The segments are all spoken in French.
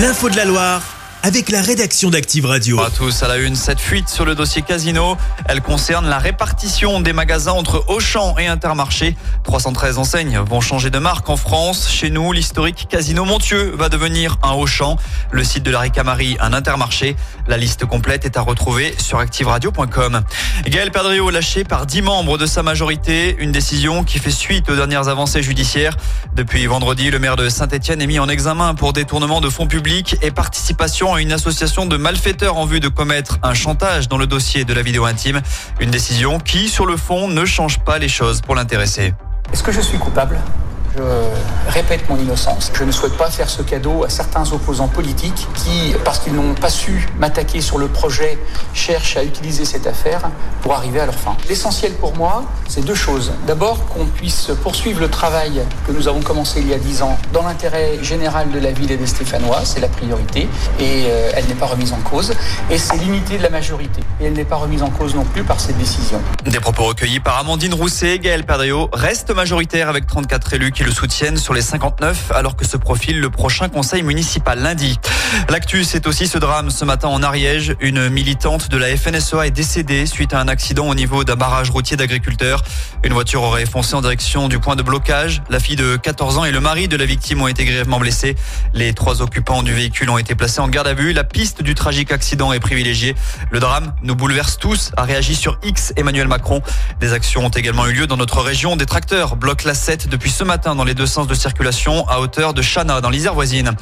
L'info de la Loire avec la rédaction d'Active Radio. Bonjour à tous, à la une, cette fuite sur le dossier Casino, elle concerne la répartition des magasins entre Auchan et Intermarché. 313 enseignes vont changer de marque en France. Chez nous, l'historique Casino Montieux va devenir un Auchan, le site de la Ricamari un Intermarché. La liste complète est à retrouver sur activeradio.com. Gaël Perdriau lâché par 10 membres de sa majorité, une décision qui fait suite aux dernières avancées judiciaires. Depuis vendredi, le maire de Saint-Etienne est mis en examen pour détournement de fonds publics et participation à une association de malfaiteurs en vue de commettre un chantage dans le dossier de la vidéo intime. Une décision qui, sur le fond, ne change pas les choses pour l'intéressé. Est-ce que je suis coupable? Je répète mon innocence. Je ne souhaite pas faire ce cadeau à certains opposants politiques qui, parce qu'ils n'ont pas su m'attaquer sur le projet, cherchent à utiliser cette affaire pour arriver à leur fin. L'essentiel pour moi, c'est deux choses. D'abord, qu'on puisse poursuivre le travail que nous avons commencé il y a dix ans dans l'intérêt général de la ville et des Stéphanois, c'est la priorité, et euh, elle n'est pas remise en cause. Et c'est l'unité de la majorité, et elle n'est pas remise en cause non plus par cette décision. Des propos recueillis par Amandine Rousset, Gaël Perdriau reste majoritaire avec 34 élus le soutiennent sur les 59 alors que se profile le prochain conseil municipal lundi. L'actu, c'est aussi ce drame ce matin en Ariège. Une militante de la FNSEA est décédée suite à un accident au niveau d'un barrage routier d'agriculteurs. Une voiture aurait foncé en direction du point de blocage. La fille de 14 ans et le mari de la victime ont été grièvement blessés. Les trois occupants du véhicule ont été placés en garde à vue. La piste du tragique accident est privilégiée. Le drame nous bouleverse tous, a réagi sur X Emmanuel Macron. Des actions ont également eu lieu dans notre région. Des tracteurs bloquent la 7 depuis ce matin dans les deux sens de circulation à hauteur de Chana dans l'Isère voisine.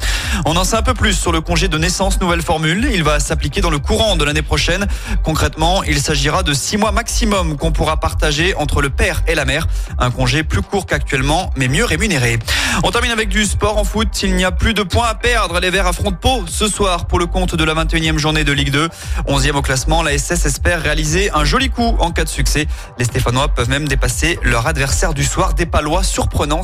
On en sait un peu plus sur le congé de naissance nouvelle formule. Il va s'appliquer dans le courant de l'année prochaine. Concrètement, il s'agira de six mois maximum qu'on pourra partager entre le père et la mère. Un congé plus court qu'actuellement, mais mieux rémunéré. On termine avec du sport en foot. Il n'y a plus de points à perdre. Les Verts affrontent Pau ce soir pour le compte de la 21e journée de Ligue 2. 11e au classement, la SS espère réaliser un joli coup en cas de succès. Les Stéphanois peuvent même dépasser leur adversaire du soir, des Palois, surprenant